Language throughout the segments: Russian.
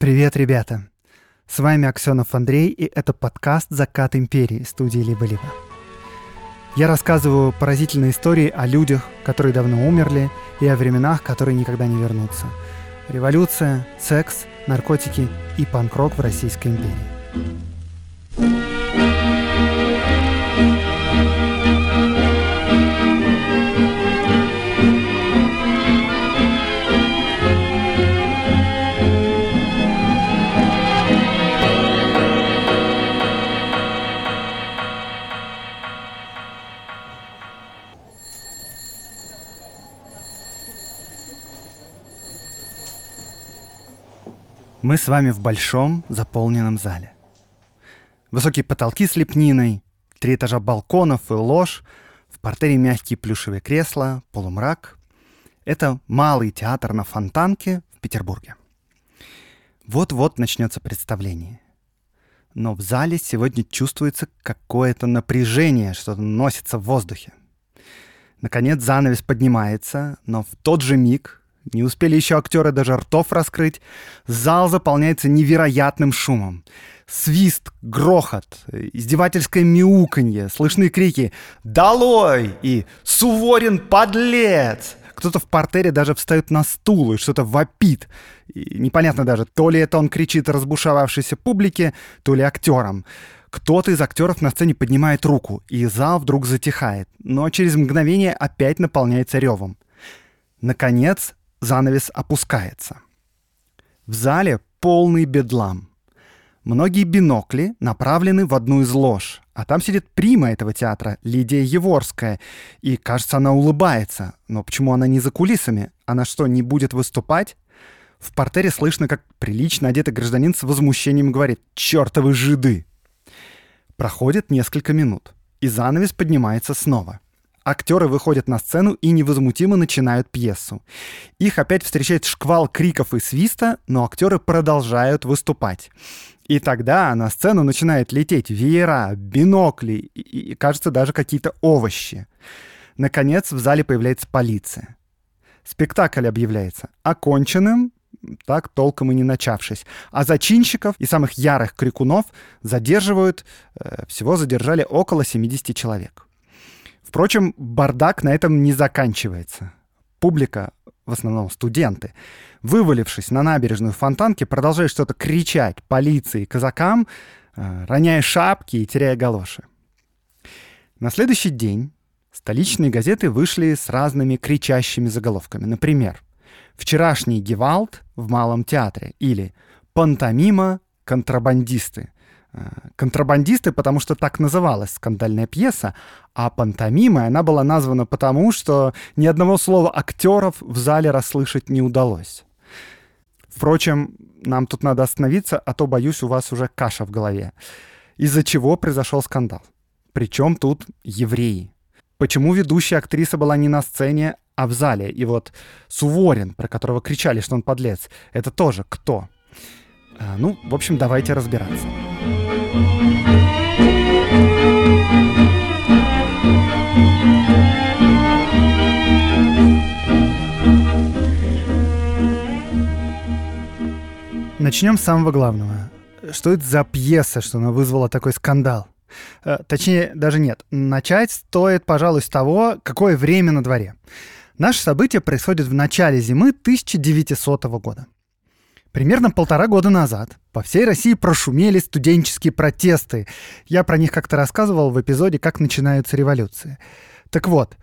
Привет, ребята! С вами Аксенов Андрей, и это подкаст «Закат империи» студии «Либо-либо». Я рассказываю поразительные истории о людях, которые давно умерли, и о временах, которые никогда не вернутся. Революция, секс, наркотики и панк-рок в Российской империи. Мы с вами в большом заполненном зале. Высокие потолки с лепниной, три этажа балконов и ложь, в портере мягкие плюшевые кресла, полумрак. Это малый театр на Фонтанке в Петербурге. Вот-вот начнется представление. Но в зале сегодня чувствуется какое-то напряжение, что-то носится в воздухе. Наконец занавес поднимается, но в тот же миг не успели еще актеры даже ртов раскрыть. Зал заполняется невероятным шумом. Свист, грохот, издевательское мяуканье, слышны крики «Долой!» и «Суворин, подлец!» Кто-то в портере даже встает на стул и что-то вопит. И непонятно даже, то ли это он кричит разбушевавшейся публике, то ли актерам. Кто-то из актеров на сцене поднимает руку, и зал вдруг затихает, но через мгновение опять наполняется ревом. Наконец, занавес опускается. В зале полный бедлам. Многие бинокли направлены в одну из лож, а там сидит прима этого театра, Лидия Еворская, и, кажется, она улыбается. Но почему она не за кулисами? Она что, не будет выступать? В портере слышно, как прилично одетый гражданин с возмущением говорит «Чёртовы жиды!». Проходит несколько минут, и занавес поднимается снова — Актеры выходят на сцену и невозмутимо начинают пьесу. Их опять встречает шквал криков и свиста, но актеры продолжают выступать. И тогда на сцену начинают лететь веера, бинокли и, и кажется, даже какие-то овощи. Наконец в зале появляется полиция. Спектакль объявляется оконченным, так толком и не начавшись. А зачинщиков и самых ярых крикунов задерживают, э, всего задержали около 70 человек. Впрочем, бардак на этом не заканчивается. Публика, в основном студенты, вывалившись на набережную Фонтанки, продолжают что-то кричать полиции и казакам, э, роняя шапки и теряя галоши. На следующий день столичные газеты вышли с разными кричащими заголовками. Например, «Вчерашний Гевалд в Малом театре» или «Пантомима контрабандисты», контрабандисты, потому что так называлась скандальная пьеса, а пантомимой она была названа потому, что ни одного слова актеров в зале расслышать не удалось. Впрочем, нам тут надо остановиться, а то, боюсь, у вас уже каша в голове. Из-за чего произошел скандал? Причем тут евреи? Почему ведущая актриса была не на сцене, а в зале? И вот Суворин, про которого кричали, что он подлец, это тоже кто? А, ну, в общем, давайте разбираться. Начнем с самого главного. Что это за пьеса, что она вызвала такой скандал? Э, точнее, даже нет. Начать стоит, пожалуй, с того, какое время на дворе. Наше событие происходит в начале зимы 1900 года. Примерно полтора года назад по всей России прошумели студенческие протесты. Я про них как-то рассказывал в эпизоде «Как начинаются революции». Так вот,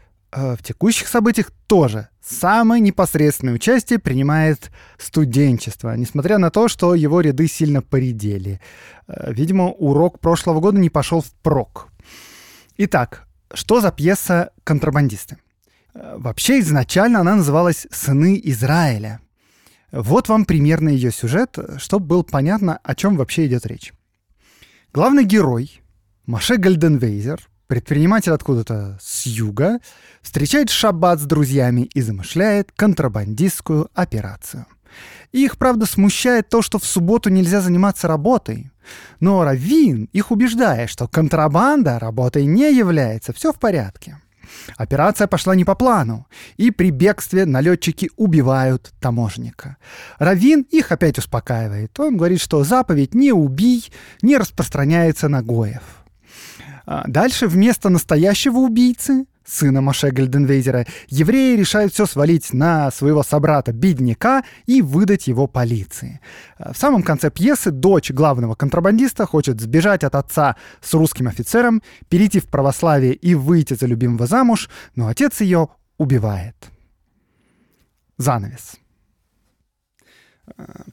в текущих событиях тоже самое непосредственное участие принимает студенчество, несмотря на то, что его ряды сильно поредели. Э, видимо, урок прошлого года не пошел в прок. Итак, что за пьеса «Контрабандисты»? Э, вообще, изначально она называлась «Сыны Израиля», вот вам примерно ее сюжет, чтобы было понятно, о чем вообще идет речь. Главный герой, Маше Гальденвейзер, предприниматель откуда-то с юга, встречает шаббат с друзьями и замышляет контрабандистскую операцию. Их, правда, смущает то, что в субботу нельзя заниматься работой. Но Равин их убеждает, что контрабанда работой не является, все в порядке. Операция пошла не по плану, и при бегстве налетчики убивают таможенника. Равин их опять успокаивает. Он говорит, что заповедь «не убий» не распространяется на Гоев. А дальше вместо настоящего убийцы сына Маше Гальденвейзера, евреи решают все свалить на своего собрата-бедняка и выдать его полиции. В самом конце пьесы дочь главного контрабандиста хочет сбежать от отца с русским офицером, перейти в православие и выйти за любимого замуж, но отец ее убивает. Занавес.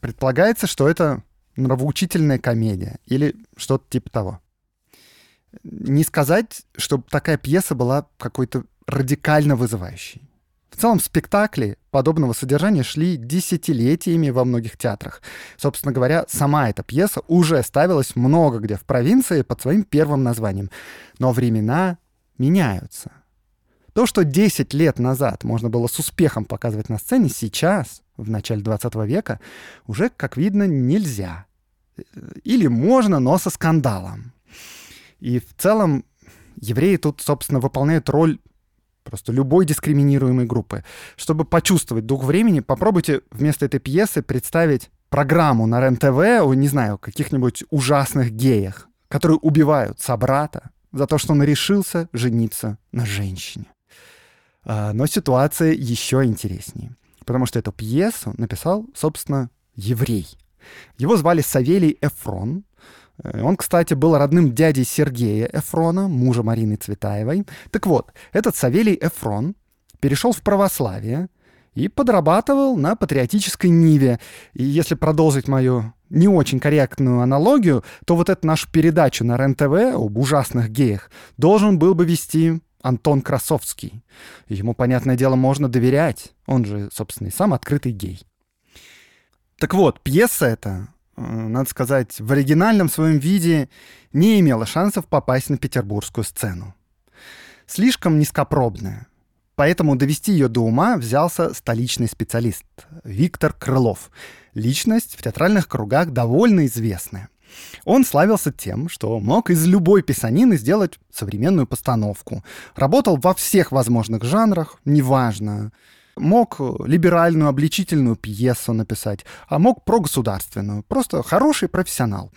Предполагается, что это нравоучительная комедия или что-то типа того не сказать, чтобы такая пьеса была какой-то радикально вызывающей. В целом спектакли подобного содержания шли десятилетиями во многих театрах. Собственно говоря, сама эта пьеса уже ставилась много где в провинции под своим первым названием. Но времена меняются. То, что 10 лет назад можно было с успехом показывать на сцене, сейчас, в начале 20 века, уже, как видно, нельзя. Или можно, но со скандалом. И в целом евреи тут, собственно, выполняют роль просто любой дискриминируемой группы. Чтобы почувствовать дух времени, попробуйте вместо этой пьесы представить программу на РЕН-ТВ, не знаю, каких-нибудь ужасных геях, которые убивают собрата за то, что он решился жениться на женщине. А, но ситуация еще интереснее, потому что эту пьесу написал, собственно, еврей. Его звали Савелий Эфрон, он, кстати, был родным дядей Сергея Эфрона, мужа Марины Цветаевой. Так вот, этот Савелий Эфрон перешел в православие и подрабатывал на патриотической ниве. И если продолжить мою не очень корректную аналогию, то вот эту нашу передачу на РЕН-ТВ об ужасных геях должен был бы вести Антон Красовский. Ему, понятное дело, можно доверять. Он же, собственно, и сам открытый гей. Так вот, пьеса эта Э, надо сказать, в оригинальном своем виде не имела шансов попасть на петербургскую сцену. Слишком низкопробная. Поэтому довести ее до ума взялся столичный специалист Виктор Крылов. Личность в театральных кругах довольно известная. Он славился тем, что мог из любой писанины сделать современную постановку. Работал во всех возможных жанрах, неважно, мог либеральную обличительную пьесу написать, а мог прогосударственную. Просто хороший профессионал.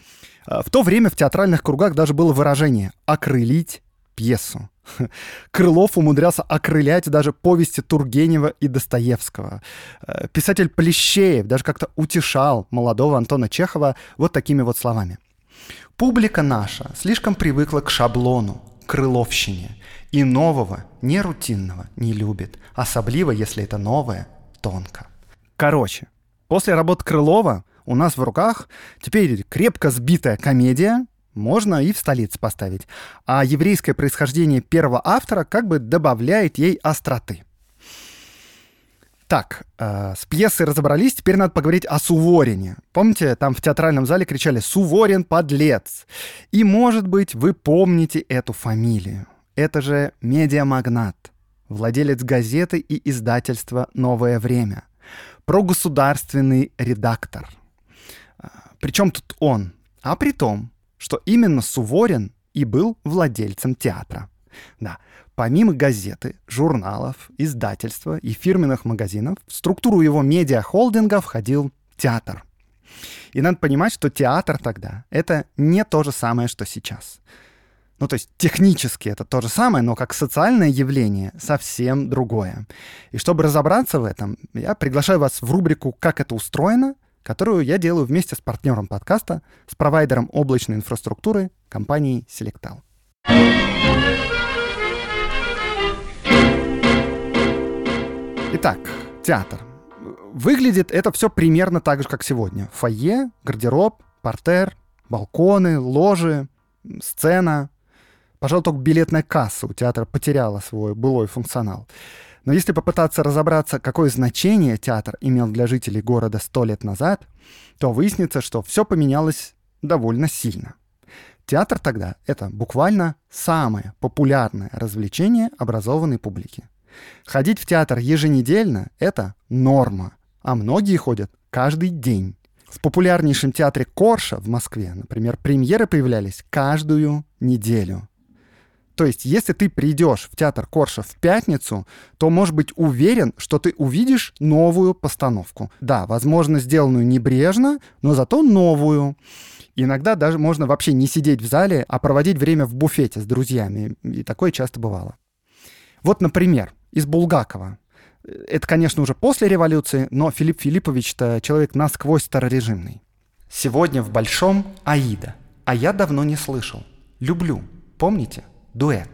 А, в то время в театральных кругах даже было выражение «окрылить пьесу». Крылов умудрялся окрылять даже повести Тургенева и Достоевского. А, писатель Плещеев даже как-то утешал молодого Антона Чехова вот такими вот словами. «Публика наша слишком привыкла к шаблону, крыловщине и нового, не рутинного не любит, особливо, если это новое, тонко. Короче, после работы Крылова у нас в руках теперь крепко сбитая комедия, можно и в столице поставить. А еврейское происхождение первого автора как бы добавляет ей остроты. Так, э, с пьесой разобрались, теперь надо поговорить о Суворине. Помните, там в театральном зале кричали «Суворин, подлец!» И, может быть, вы помните эту фамилию. Это же медиамагнат, владелец газеты и издательства «Новое время», прогосударственный редактор. А, Причем тут он? А при том, что именно Суворин и был владельцем театра. Да, помимо газеты, журналов, издательства и фирменных магазинов, в структуру его медиахолдинга входил театр. И надо понимать, что театр тогда — это не то же самое, что сейчас — ну, то есть технически это то же самое, но как социальное явление совсем другое. И чтобы разобраться в этом, я приглашаю вас в рубрику «Как это устроено», которую я делаю вместе с партнером подкаста, с провайдером облачной инфраструктуры компанией Selectal. Итак, театр. Выглядит это все примерно так же, как сегодня. Фойе, гардероб, портер, балконы, ложи, сцена, Пожалуй, только билетная касса у театра потеряла свой былой функционал. Но если попытаться разобраться, какое значение театр имел для жителей города сто лет назад, то выяснится, что все поменялось довольно сильно. Театр тогда — это буквально самое популярное развлечение образованной публики. Ходить в театр еженедельно — это норма, а многие ходят каждый день. В популярнейшем театре Корша в Москве, например, премьеры появлялись каждую неделю. То есть, если ты придешь в театр Корша в пятницу, то можешь быть уверен, что ты увидишь новую постановку. Да, возможно, сделанную небрежно, но зато новую. Иногда даже можно вообще не сидеть в зале, а проводить время в буфете с друзьями. И такое часто бывало. Вот, например, из Булгакова. Это, конечно, уже после революции, но Филипп Филиппович-то человек насквозь старорежимный. Сегодня в Большом Аида. А я давно не слышал. Люблю. Помните? Дуэт.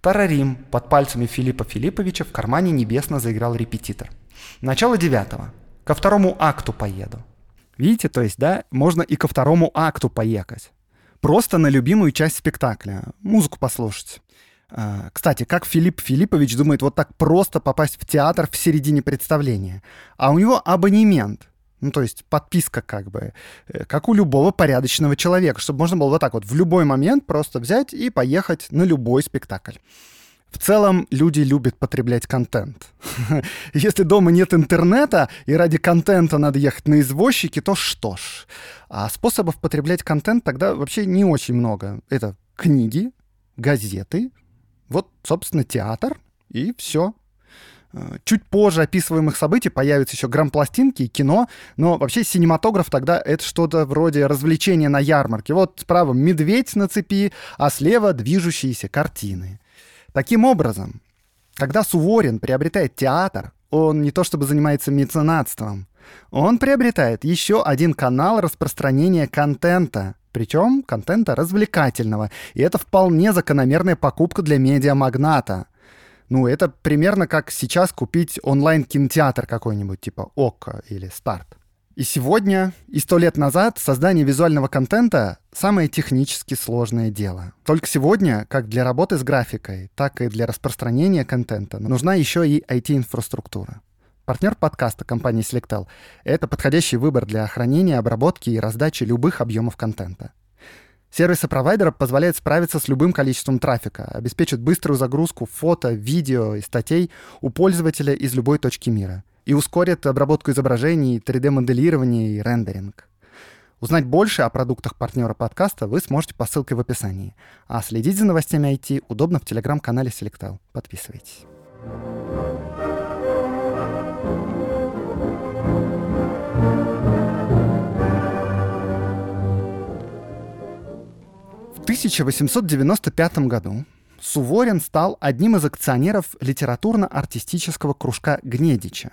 Тарарим под пальцами Филиппа Филипповича в кармане небесно заиграл репетитор. Начало девятого. Ко второму акту поеду. Видите, то есть, да, можно и ко второму акту поехать. Просто на любимую часть спектакля. Музыку послушать. А, кстати, как Филипп Филиппович думает вот так просто попасть в театр в середине представления? А у него абонемент. Ну, то есть подписка как бы, э, как у любого порядочного человека, чтобы можно было вот так вот в любой момент просто взять и поехать на любой спектакль. В целом люди любят потреблять контент. Если дома нет интернета и ради контента надо ехать на извозчики, то что ж. А способов потреблять контент тогда вообще не очень много. Это книги, газеты, вот, собственно, театр и все. Э, чуть позже описываемых событий появятся еще грампластинки и кино, но вообще синематограф тогда это что-то вроде развлечения на ярмарке. Вот справа медведь на цепи, а слева движущиеся картины. Таким образом, когда Суворин приобретает театр, он не то чтобы занимается меценатством, он приобретает еще один канал распространения контента, причем контента развлекательного. И это вполне закономерная покупка для медиамагната. Ну, это примерно как сейчас купить онлайн-кинотеатр какой-нибудь, типа ОККО или Старт. И сегодня, и сто лет назад, создание визуального контента — самое технически сложное дело. Только сегодня, как для работы с графикой, так и для распространения контента, нужна еще и IT-инфраструктура. Партнер подкаста компании Selectel — это подходящий выбор для хранения, обработки и раздачи любых объемов контента. Сервисы провайдера позволяют справиться с любым количеством трафика, обеспечат быструю загрузку фото, видео и статей у пользователя из любой точки мира и ускорят обработку изображений, 3D-моделирование и рендеринг. Узнать больше о продуктах партнера подкаста вы сможете по ссылке в описании. А следить за новостями IT удобно в телеграм-канале Selectel. Подписывайтесь. 1895 году Суворин стал одним из акционеров литературно-артистического кружка Гнедича.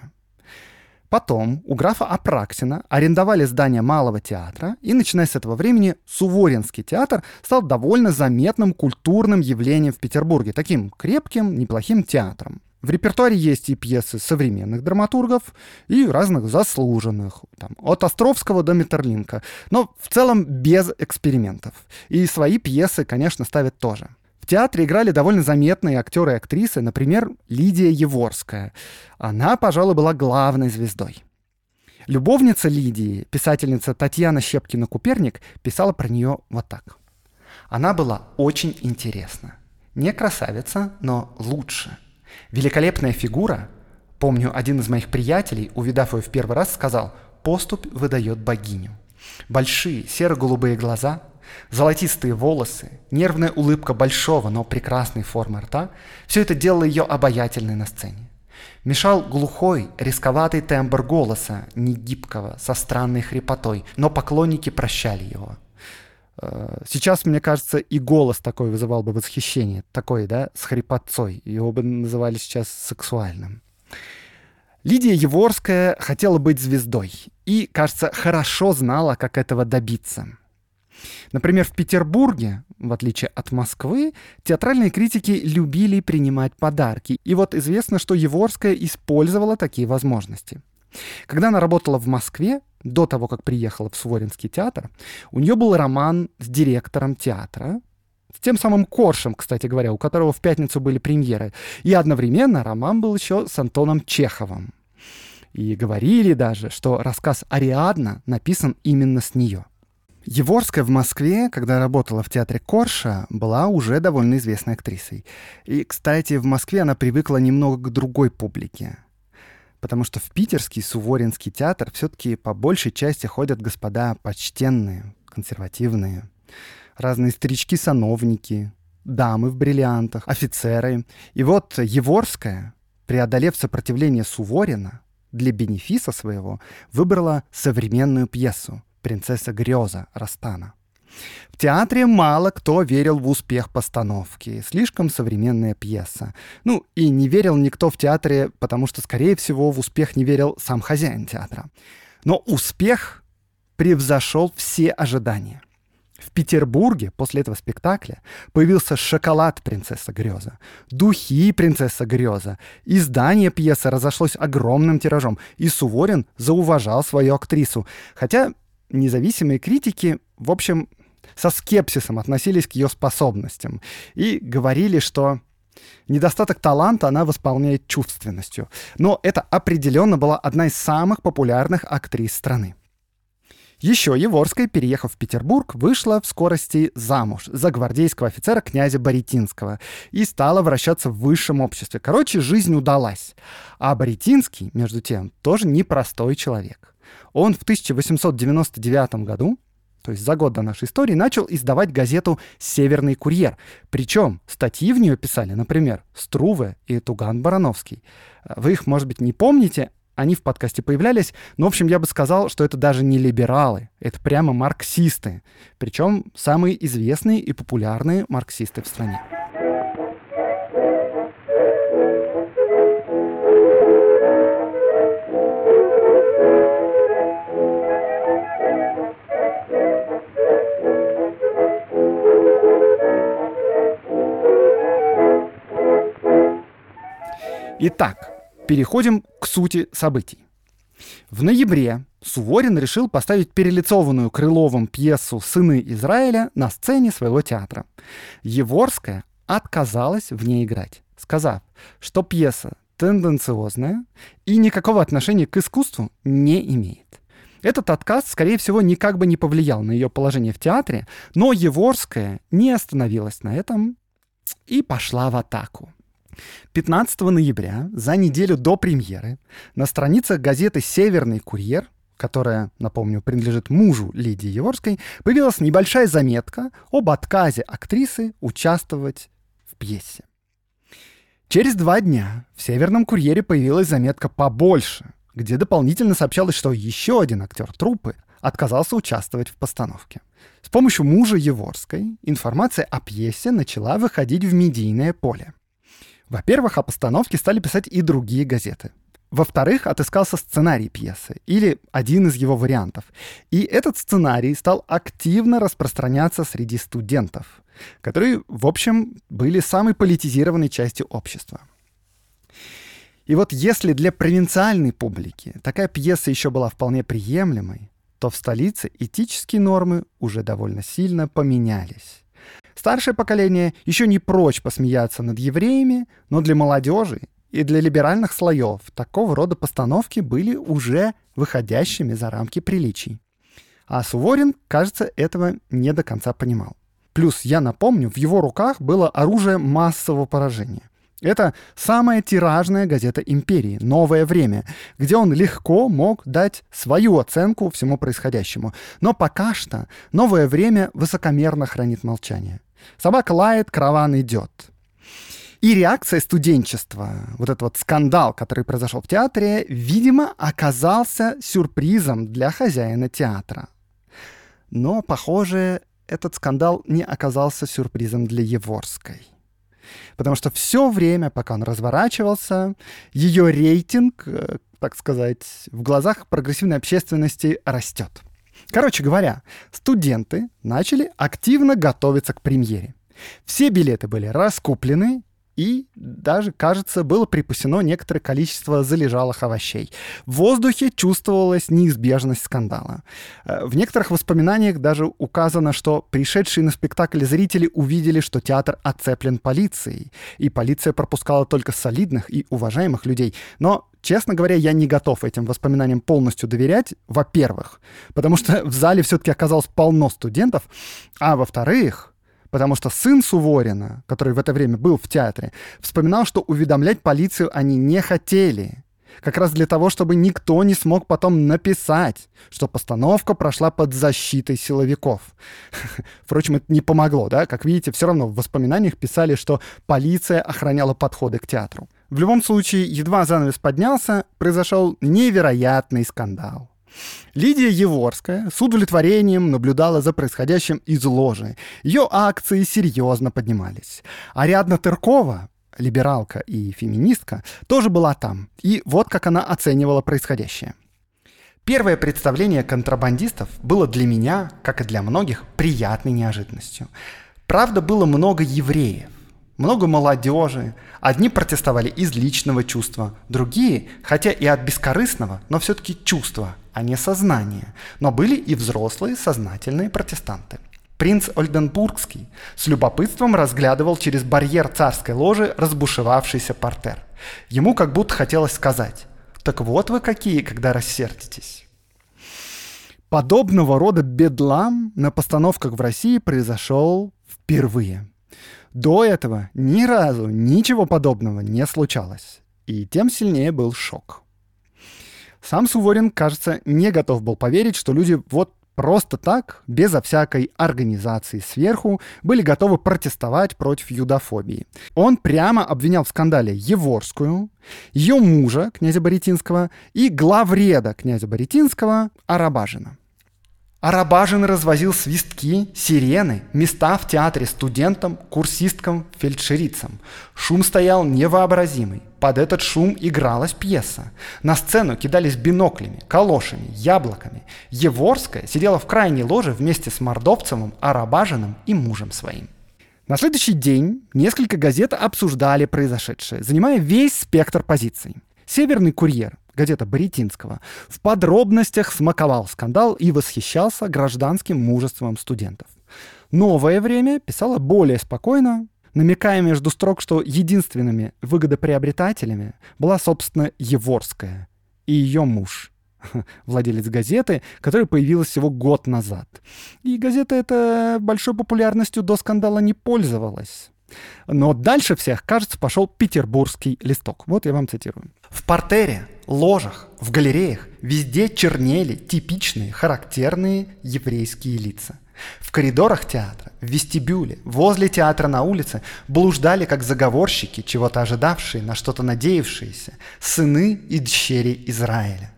Потом у графа Апраксина арендовали здание Малого театра, и начиная с этого времени Суворинский театр стал довольно заметным культурным явлением в Петербурге, таким крепким, неплохим театром. В репертуаре есть и пьесы современных драматургов, и разных заслуженных, там, от Островского до Метерлинка, но в целом без экспериментов. И свои пьесы, конечно, ставят тоже. В театре играли довольно заметные актеры и актрисы, например, Лидия Еворская. Она, пожалуй, была главной звездой. Любовница Лидии, писательница Татьяна Щепкина-Куперник, писала про нее вот так. Она была очень интересна. Не красавица, но лучше – Великолепная фигура. Помню, один из моих приятелей, увидав ее в первый раз, сказал «Поступь выдает богиню». Большие серо-голубые глаза, золотистые волосы, нервная улыбка большого, но прекрасной формы рта – все это делало ее обаятельной на сцене. Мешал глухой, рисковатый тембр голоса, негибкого, со странной хрипотой, но поклонники прощали его. Э, сейчас, мне кажется, и голос такой вызывал бы восхищение, такой, да, с хрипотцой. Его бы называли сейчас сексуальным. Лидия Еворская хотела быть звездой и, кажется, хорошо знала, как этого добиться. Например, в Петербурге, в отличие от Москвы, театральные критики любили принимать подарки. И вот известно, что Еворская использовала такие возможности. Когда она работала в Москве, до того, как приехала в Суворинский театр, у нее был роман с директором театра, с тем самым Коршем, кстати говоря, у которого в пятницу были премьеры. И одновременно роман был еще с Антоном Чеховым. И говорили даже, что рассказ «Ариадна» написан именно с нее. Еворская в Москве, когда работала в театре Корша, была уже довольно известной актрисой. И, кстати, в Москве она привыкла немного к другой публике потому что в питерский Суворинский театр все-таки по большей части ходят господа почтенные, консервативные, разные старички-сановники, дамы в бриллиантах, офицеры. И вот Еворская, преодолев сопротивление Суворина, для бенефиса своего выбрала современную пьесу «Принцесса Греза» Растана. В театре мало кто верил в успех постановки. Слишком современная пьеса. Ну, и не верил никто в театре, потому что, скорее всего, в успех не верил сам хозяин театра. Но успех превзошел все ожидания. В Петербурге после этого спектакля появился шоколад «Принцесса Греза», духи «Принцесса Греза». Издание пьесы разошлось огромным тиражом, и Суворин зауважал свою актрису. Хотя независимые критики, в общем, со скепсисом относились к ее способностям и говорили, что недостаток таланта она восполняет чувственностью. Но это определенно была одна из самых популярных актрис страны. Еще Еворская, переехав в Петербург, вышла в скорости замуж за гвардейского офицера князя Боретинского и стала вращаться в высшем обществе. Короче, жизнь удалась. А Боретинский, между тем, тоже непростой человек. Он в 1899 году то есть за год до нашей истории, начал издавать газету «Северный курьер». Причем статьи в нее писали, например, Струве и Туган Барановский. Вы их, может быть, не помните, они в подкасте появлялись, но, в общем, я бы сказал, что это даже не либералы, это прямо марксисты. Причем самые известные и популярные марксисты в стране. Итак, переходим к сути событий. В ноябре Суворин решил поставить перелицованную Крыловым пьесу «Сыны Израиля» на сцене своего театра. Еворская отказалась в ней играть, сказав, что пьеса тенденциозная и никакого отношения к искусству не имеет. Этот отказ, скорее всего, никак бы не повлиял на ее положение в театре, но Еворская не остановилась на этом и пошла в атаку. 15 ноября, за неделю до премьеры, на страницах газеты «Северный курьер», которая, напомню, принадлежит мужу Лидии Еворской, появилась небольшая заметка об отказе актрисы участвовать в пьесе. Через два дня в «Северном курьере» появилась заметка побольше, где дополнительно сообщалось, что еще один актер труппы отказался участвовать в постановке. С помощью мужа Еворской информация о пьесе начала выходить в медийное поле. Во-первых, о постановке стали писать и другие газеты. Во-вторых, отыскался сценарий пьесы или один из его вариантов. И этот сценарий стал активно распространяться среди студентов, которые, в общем, были самой политизированной частью общества. И вот если для провинциальной публики такая пьеса еще была вполне приемлемой, то в столице этические нормы уже довольно сильно поменялись. Старшее поколение еще не прочь посмеяться над евреями, но для молодежи и для либеральных слоев такого рода постановки были уже выходящими за рамки приличий. А Суворин, кажется, этого не до конца понимал. Плюс, я напомню, в его руках было оружие массового поражения. Это самая тиражная газета империи «Новое время», где он легко мог дать свою оценку всему происходящему. Но пока что «Новое время» высокомерно хранит молчание. Собака лает, караван идет. И реакция студенчества, вот этот вот скандал, который произошел в театре, видимо, оказался сюрпризом для хозяина театра. Но, похоже, этот скандал не оказался сюрпризом для Еворской. Потому что все время, пока он разворачивался, ее рейтинг, э, так сказать, в глазах прогрессивной общественности растет. Короче говоря, студенты начали активно готовиться к премьере. Все билеты были раскуплены, и даже, кажется, было припасено некоторое количество залежалых овощей. В воздухе чувствовалась неизбежность скандала. Э, в некоторых воспоминаниях даже указано, что пришедшие на спектакль зрители увидели, что театр оцеплен полицией, и полиция пропускала только солидных и уважаемых людей. Но Честно говоря, я не готов этим воспоминаниям полностью доверять, во-первых, потому что в зале все-таки оказалось полно студентов, а во-вторых, потому что сын Суворина, который в это время был в театре, вспоминал, что уведомлять полицию они не хотели. как раз для того, чтобы никто не смог потом написать, что постановка прошла под защитой силовиков. Впрочем, это не помогло, да? Как видите, все равно в воспоминаниях писали, что полиция охраняла подходы к театру. В любом случае, едва занавес поднялся, произошел невероятный скандал. Лидия Еворская с удовлетворением наблюдала за происходящим из ложи. Ее акции серьезно поднимались. Ариадна Тыркова, либералка и феминистка, тоже была там. И вот как она оценивала происходящее. Первое представление контрабандистов было для меня, как и для многих, приятной неожиданностью. Правда, было много евреев, много молодежи. Одни протестовали из личного чувства, другие, хотя и от бескорыстного, но все-таки чувства, а не сознания. Но были и взрослые сознательные протестанты. Принц Ольденбургский с любопытством разглядывал через барьер царской ложи разбушевавшийся портер. Ему как будто хотелось сказать «Так вот вы какие, когда рассердитесь». Подобного рода бедлам на постановках в России произошел впервые. До этого ни разу ничего подобного не случалось. И тем сильнее был шок. Сам Суворин, кажется, не готов был поверить, что люди вот просто так, безо всякой организации сверху, были готовы протестовать против юдофобии. Он прямо обвинял в скандале Еворскую, ее мужа, князя Боретинского, и главреда князя Боретинского Арабажина. Арабажин развозил свистки, сирены, места в театре студентам, курсисткам, фельдшерицам. Шум стоял невообразимый. Под этот шум игралась пьеса. На сцену кидались биноклями, калошами, яблоками. Еворская сидела в крайней ложе вместе с Мордовцевым, Арабажиным и мужем своим. На следующий день несколько газет обсуждали произошедшее, занимая весь спектр позиций. Северный курьер газета Боретинского, в подробностях смаковал скандал и восхищался гражданским мужеством студентов. «Новое время» писала более спокойно, намекая между строк, что единственными выгодоприобретателями была, собственно, Еворская и ее муж, владелец газеты, которая появилась всего год назад. И газета эта большой популярностью до скандала не пользовалась. Но дальше всех, кажется, пошел петербургский листок. Вот я вам цитирую. В портере, ложах, в галереях везде чернели типичные, характерные еврейские лица. В коридорах театра, в вестибюле, возле театра на улице блуждали, как заговорщики, чего-то ожидавшие, на что-то надеявшиеся, сыны и дщери Израиля.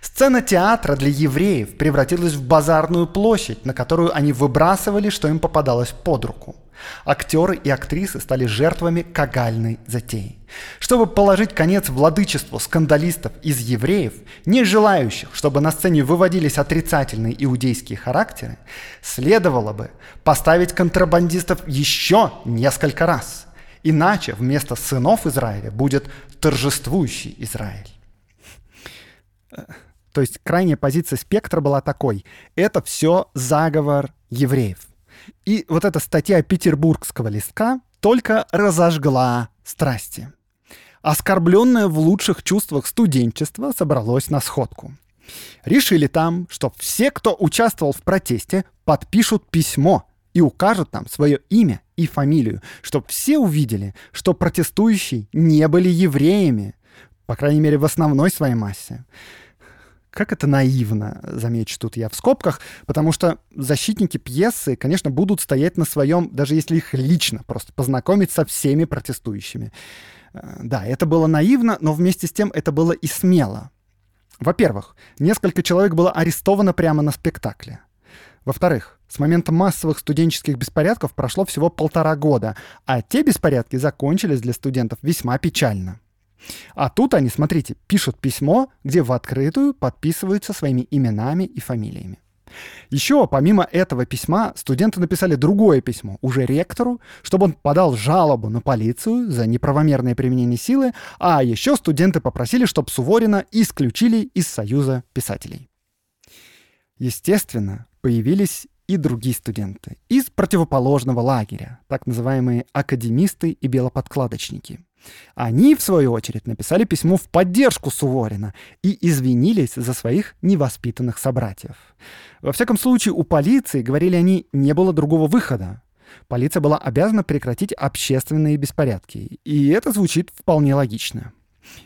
Сцена театра для евреев превратилась в базарную площадь, на которую они выбрасывали, что им попадалось под руку. Актеры и актрисы стали жертвами кагальной затеи. Чтобы положить конец владычеству скандалистов из евреев, не желающих, чтобы на сцене выводились отрицательные иудейские характеры, следовало бы поставить контрабандистов еще несколько раз. Иначе вместо сынов Израиля будет торжествующий Израиль. То есть крайняя позиция спектра была такой. Это все заговор евреев. И вот эта статья петербургского листка только разожгла страсти. Оскорбленное в лучших чувствах студенчество собралось на сходку. Решили там, что все, кто участвовал в протесте, подпишут письмо и укажут там свое имя и фамилию, чтобы все увидели, что протестующие не были евреями, по крайней мере, в основной своей массе как это наивно, замечу тут я в скобках, потому что защитники пьесы, конечно, будут стоять на своем, даже если их лично просто познакомить со всеми протестующими. Э, да, это было наивно, но вместе с тем это было и смело. Во-первых, несколько человек было арестовано прямо на спектакле. Во-вторых, с момента массовых студенческих беспорядков прошло всего полтора года, а те беспорядки закончились для студентов весьма печально. А тут они, смотрите, пишут письмо, где в открытую подписываются своими именами и фамилиями. Еще, помимо этого письма, студенты написали другое письмо, уже ректору, чтобы он подал жалобу на полицию за неправомерное применение силы, а еще студенты попросили, чтобы Суворина исключили из Союза писателей. Естественно, появились и другие студенты из противоположного лагеря, так называемые академисты и белоподкладочники – они, в свою очередь, написали письмо в поддержку Суворина и извинились за своих невоспитанных собратьев. Во всяком случае, у полиции, говорили они, не было другого выхода. Полиция была обязана прекратить общественные беспорядки, и это звучит вполне логично.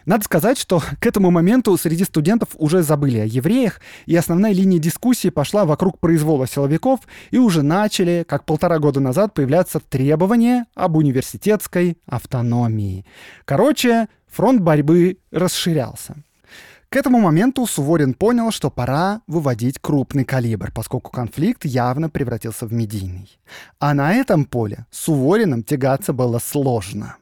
Надо сказать, что к этому моменту среди студентов уже забыли о евреях, и основная линия дискуссии пошла вокруг произвола силовиков, и уже начали, как полтора года назад, появляться требования об университетской автономии. Короче, фронт борьбы расширялся. К этому моменту Суворин понял, что пора выводить крупный калибр, поскольку конфликт явно превратился в медийный. А на этом поле Сувориным тягаться было сложно.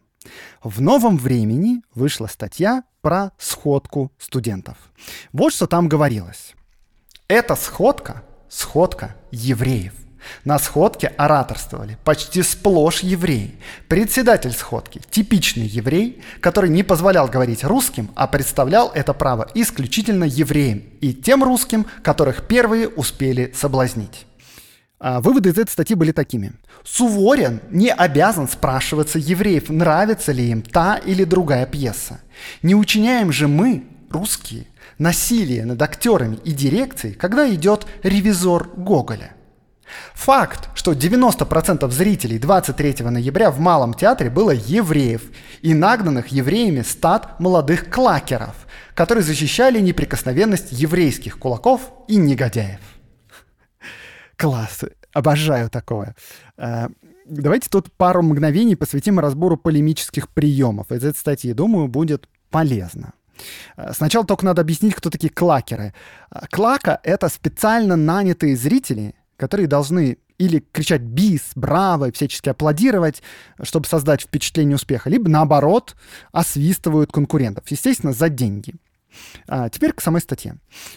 В «Новом времени» вышла статья про сходку студентов. Вот что там говорилось. Эта сходка — сходка евреев. На сходке ораторствовали почти сплошь евреи. Председатель сходки – типичный еврей, который не позволял говорить русским, а представлял это право исключительно евреям и тем русским, которых первые успели соблазнить. А выводы из этой статьи были такими. Суворин не обязан спрашиваться евреев, нравится ли им та или другая пьеса. Не учиняем же мы, русские, насилие над актерами и дирекцией, когда идет ревизор Гоголя – Факт, что 90% зрителей 23 ноября в Малом театре было евреев и нагнанных евреями стад молодых клакеров, которые защищали неприкосновенность еврейских кулаков и негодяев. Класс, обожаю такое. Э, давайте тут пару мгновений посвятим разбору полемических приемов. Из этой статьи, думаю, будет полезно. Э, сначала только надо объяснить, кто такие клакеры. Э, клака — это специально нанятые зрители, которые должны или кричать «бис», «браво» и всячески аплодировать, чтобы создать впечатление успеха, либо наоборот освистывают конкурентов, естественно, за деньги. А теперь к самой статье.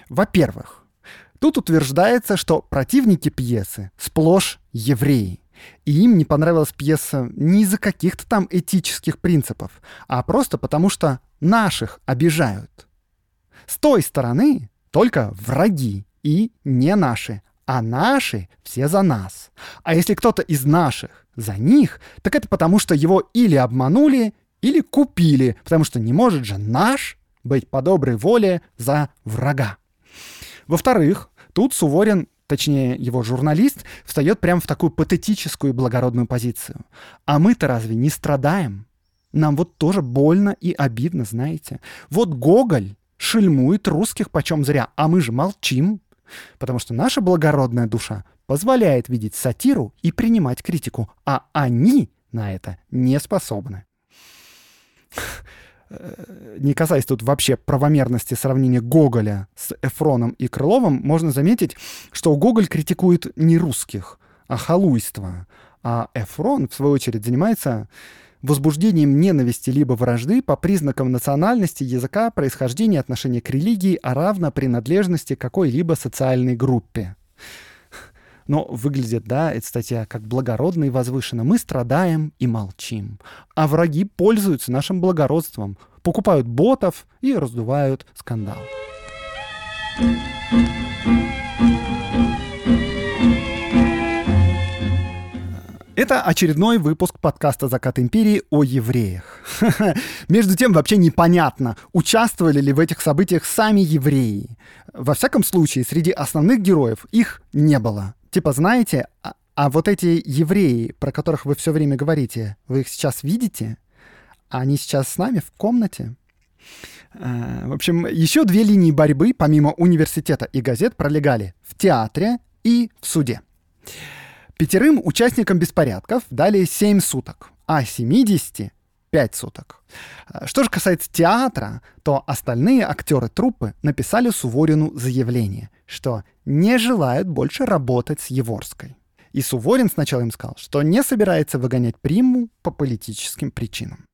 Во-первых, тут утверждается, что противники пьесы сплошь евреи. И им не понравилась пьеса не из-за каких-то там этических принципов, а просто потому что наших обижают. С той стороны только враги и не наши, а наши все за нас. А если кто-то из наших за них, так это потому, что его или обманули, или купили, потому что не может же наш быть по доброй воле за врага. Во-вторых, тут Суворин, точнее его журналист, встает прямо в такую патетическую и благородную позицию. А мы-то разве не страдаем? Нам вот тоже больно и обидно, знаете. Вот Гоголь шельмует русских почем зря, а мы же молчим. Потому что наша благородная душа позволяет видеть сатиру и принимать критику, а они на это не способны. Не касаясь тут вообще правомерности сравнения Гоголя с Эфроном и Крыловым, можно заметить, что Гоголь критикует не русских, а халуйство, а Эфрон, в свою очередь, занимается возбуждением ненависти либо вражды по признакам национальности, языка, происхождения, отношения к религии, а равно принадлежности какой-либо социальной группе. Но выглядит, да, эта статья как благородно и возвышенно. Мы страдаем и молчим. А враги пользуются нашим благородством, покупают ботов и раздувают скандал. Это очередной выпуск подкаста «Закат империи» о евреях. Между тем, вообще непонятно, участвовали ли в этих событиях сами евреи. Во всяком случае, среди основных героев их не было. Типа, знаете, а, а вот эти евреи, про которых вы все время говорите, вы их сейчас видите? Они сейчас с нами в комнате? А, в общем, еще две линии борьбы, помимо университета и газет, пролегали в театре и в суде. Пятерым участникам беспорядков дали 7 суток, а 70 — 5 суток. Что же касается театра, то остальные актеры труппы написали Суворину заявление, что не желают больше работать с Еворской. И Суворин сначала им сказал, что не собирается выгонять приму по политическим причинам.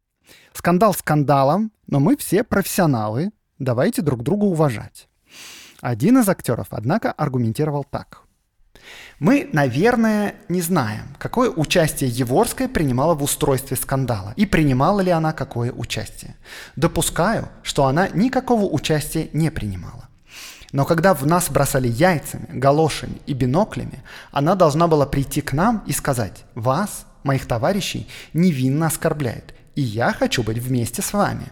Скандал скандалом, но мы все профессионалы, давайте друг друга уважать. Один из актеров, однако, аргументировал так. Мы, наверное, не знаем, какое участие Еворская принимала в устройстве скандала и принимала ли она какое участие. Допускаю, что она никакого участия не принимала. Но когда в нас бросали яйцами, галошами и биноклями, она должна была прийти к нам и сказать «Вас, моих товарищей, невинно оскорбляют, и я хочу быть вместе с вами».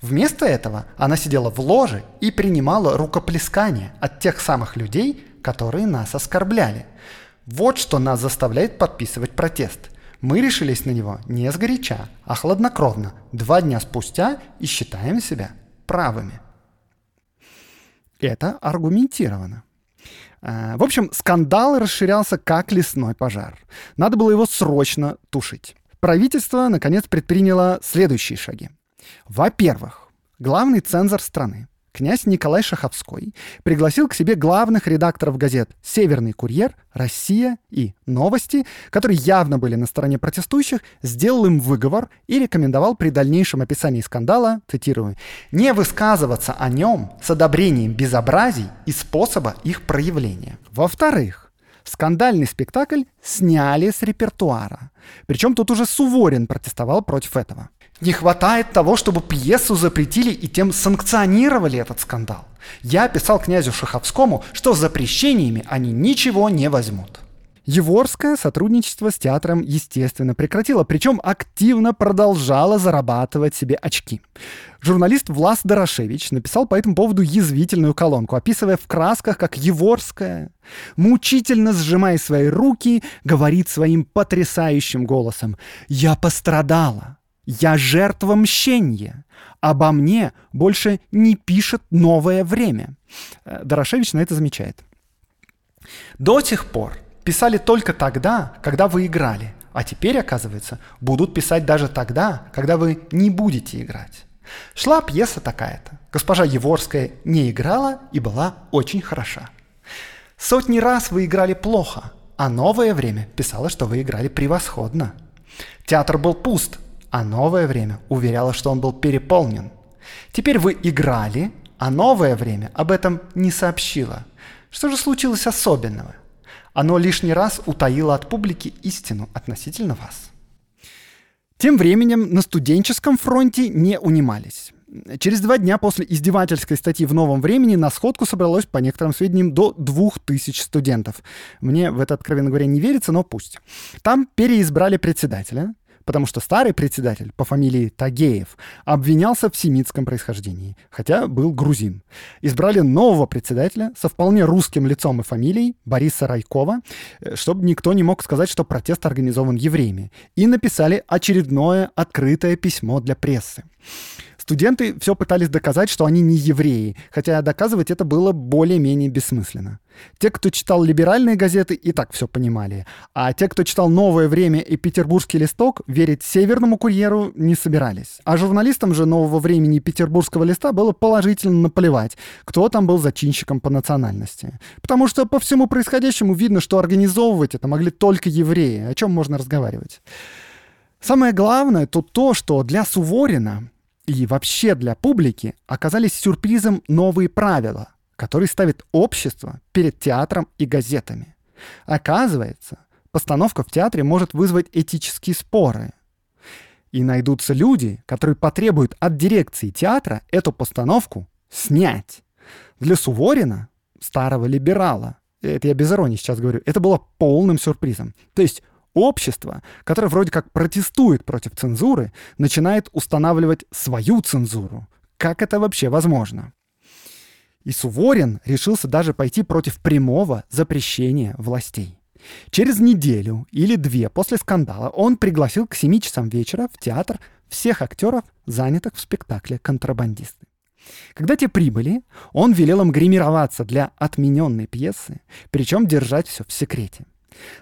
Вместо этого она сидела в ложе и принимала рукоплескание от тех самых людей, которые нас оскорбляли. Вот что нас заставляет подписывать протест. Мы решились на него не сгоряча, а хладнокровно, два дня спустя и считаем себя правыми. Это аргументировано. Э, в общем, скандал расширялся как лесной пожар. Надо было его срочно тушить. Правительство, наконец, предприняло следующие шаги. Во-первых, главный цензор страны, князь Николай Шаховской пригласил к себе главных редакторов газет «Северный курьер», «Россия» и «Новости», которые явно были на стороне протестующих, сделал им выговор и рекомендовал при дальнейшем описании скандала, цитирую, «не высказываться о нем с одобрением безобразий и способа их проявления». Во-вторых, скандальный спектакль сняли с репертуара. Причем тут уже Суворин протестовал против этого. Не хватает того, чтобы пьесу запретили и тем санкционировали этот скандал. Я писал князю Шаховскому, что запрещениями они ничего не возьмут. Еворское сотрудничество с театром, естественно, прекратило, причем активно продолжало зарабатывать себе очки. Журналист Влас Дорошевич написал по этому поводу язвительную колонку, описывая в красках, как Еворская, мучительно сжимая свои руки, говорит своим потрясающим голосом «Я пострадала, я жертва мщения. Обо мне больше не пишет новое время. Э, Дорошевич на это замечает. До сих пор писали только тогда, когда вы играли. А теперь, оказывается, будут писать даже тогда, когда вы не будете играть. Шла пьеса такая-то. Госпожа Еворская не играла и была очень хороша. Сотни раз вы играли плохо, а новое время писало, что вы играли превосходно. Театр был пуст, а новое время уверяло, что он был переполнен. Теперь вы играли, а новое время об этом не сообщило. Что же случилось особенного? Оно лишний раз утаило от публики истину относительно вас. Тем временем на студенческом фронте не унимались. Через два дня после издевательской статьи в «Новом времени» на сходку собралось, по некоторым сведениям, до двух тысяч студентов. Мне в это, откровенно говоря, не верится, но пусть. Там переизбрали председателя, потому что старый председатель по фамилии Тагеев обвинялся в семитском происхождении, хотя был грузин. Избрали нового председателя со вполне русским лицом и фамилией Бориса Райкова, э, чтобы никто не мог сказать, что протест организован евреями, и написали очередное открытое письмо для прессы. Студенты все пытались доказать, что они не евреи, хотя доказывать это было более-менее бессмысленно. Те, кто читал либеральные газеты, и так все понимали. А те, кто читал «Новое время» и «Петербургский листок», верить «Северному курьеру» не собирались. А журналистам же «Нового времени» и «Петербургского листа» было положительно наплевать, кто там был зачинщиком по национальности. Потому что по всему происходящему видно, что организовывать это могли только евреи. О чем можно разговаривать? Самое главное тут то, что для Суворина и вообще для публики оказались сюрпризом новые правила, которые ставит общество перед театром и газетами. Оказывается, постановка в театре может вызвать этические споры. И найдутся люди, которые потребуют от дирекции театра эту постановку снять. Для Суворина, старого либерала, это я без иронии сейчас говорю, это было полным сюрпризом. То есть Общество, которое вроде как протестует против цензуры, начинает устанавливать свою цензуру. Как это вообще возможно? И Суворин решился даже пойти против прямого запрещения властей. Через неделю или две после скандала он пригласил к 7 часам вечера в театр всех актеров, занятых в спектакле «Контрабандисты». Когда те прибыли, он велел им гримироваться для отмененной пьесы, причем держать все в секрете.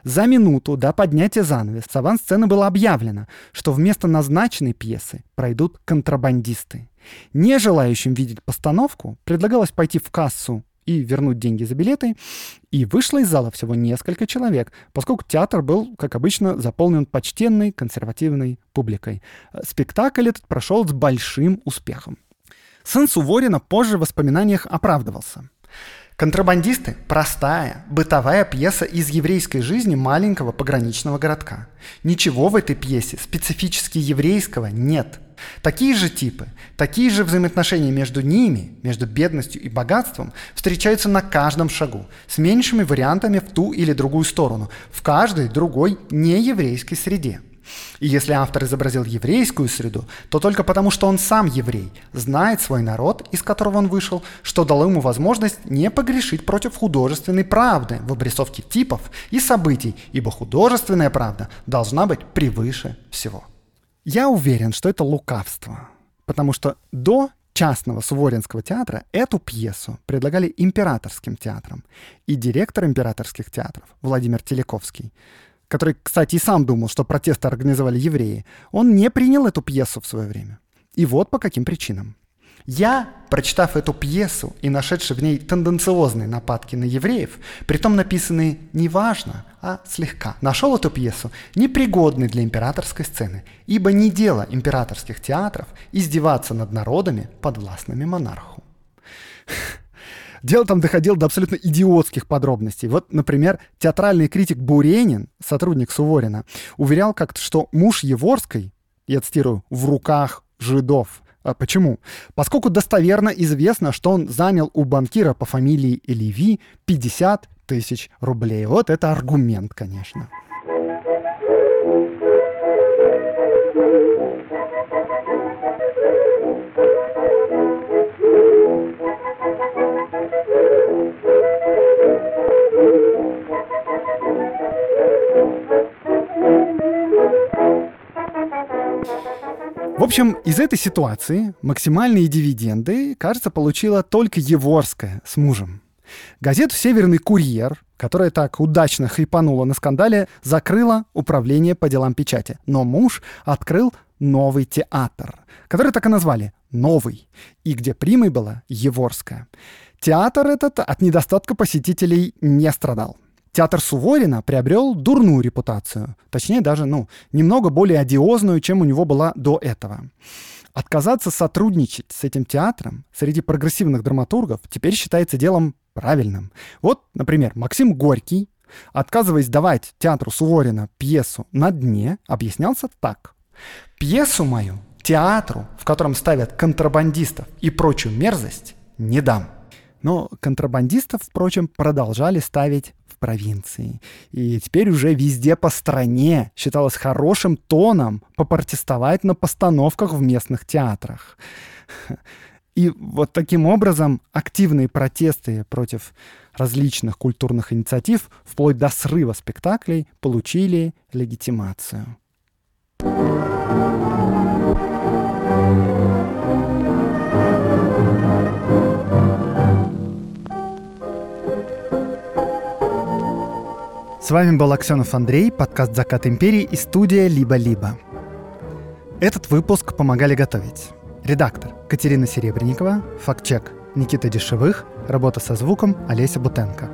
За минуту до поднятия занавеса авансцены было объявлено, что вместо назначенной пьесы пройдут контрабандисты. Не желающим видеть постановку предлагалось пойти в кассу и вернуть деньги за билеты, и вышло из зала всего несколько человек, поскольку театр был, как обычно, заполнен почтенной консервативной публикой. Спектакль этот прошел с большим успехом. Сын Суворина позже в воспоминаниях оправдывался. Контрабандисты – простая, бытовая пьеса из еврейской жизни маленького пограничного городка. Ничего в этой пьесе специфически еврейского нет. Такие же типы, такие же взаимоотношения между ними, между бедностью и богатством, встречаются на каждом шагу, с меньшими вариантами в ту или другую сторону, в каждой другой нееврейской среде. И если автор изобразил еврейскую среду, то только потому, что он сам еврей, знает свой народ, из которого он вышел, что дало ему возможность не погрешить против художественной правды в обрисовке типов и событий, ибо художественная правда должна быть превыше всего. Я уверен, что это лукавство, потому что до частного Суворинского театра эту пьесу предлагали императорским театрам. И директор императорских театров Владимир Телековский, который, кстати, и сам думал, что протесты организовали евреи, он не принял эту пьесу в свое время. И вот по каким причинам. Я, прочитав эту пьесу и нашедший в ней тенденциозные нападки на евреев, притом написанные не важно, а слегка, нашел эту пьесу непригодной для императорской сцены, ибо не дело императорских театров издеваться над народами, подвластными монарху. Дело там доходило до абсолютно идиотских подробностей. Вот, например, театральный критик Буренин, сотрудник Суворина, уверял как-то, что муж Еворской, я цитирую, «в руках жидов», а почему? Поскольку достоверно известно, что он занял у банкира по фамилии Элеви 50 тысяч рублей. Вот это аргумент, конечно. Общем, из этой ситуации максимальные дивиденды, кажется, получила только Еворская с мужем. Газету «Северный курьер», которая так удачно хайпанула на скандале, закрыла управление по делам печати. Но муж открыл новый театр, который так и назвали «Новый», и где примой была Еворская. Театр этот от недостатка посетителей не страдал театр Суворина приобрел дурную репутацию, точнее даже, ну, немного более одиозную, чем у него была до этого. Отказаться сотрудничать с этим театром среди прогрессивных драматургов теперь считается делом правильным. Вот, например, Максим Горький, отказываясь давать театру Суворина пьесу «На дне», объяснялся так. «Пьесу мою театру, в котором ставят контрабандистов и прочую мерзость, не дам». Но контрабандистов, впрочем, продолжали ставить провинции. И теперь уже везде по стране считалось хорошим тоном попротестовать на постановках в местных театрах. И вот таким образом активные протесты против различных культурных инициатив, вплоть до срыва спектаклей, получили легитимацию. С вами был Аксенов Андрей, подкаст «Закат империи» и студия «Либо-либо». Этот выпуск помогали готовить редактор Катерина Серебренникова, фактчек Никита Дешевых, работа со звуком Олеся Бутенко.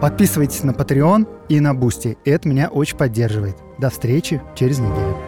Подписывайтесь на Patreon и на Бусти, это меня очень поддерживает. До встречи через неделю.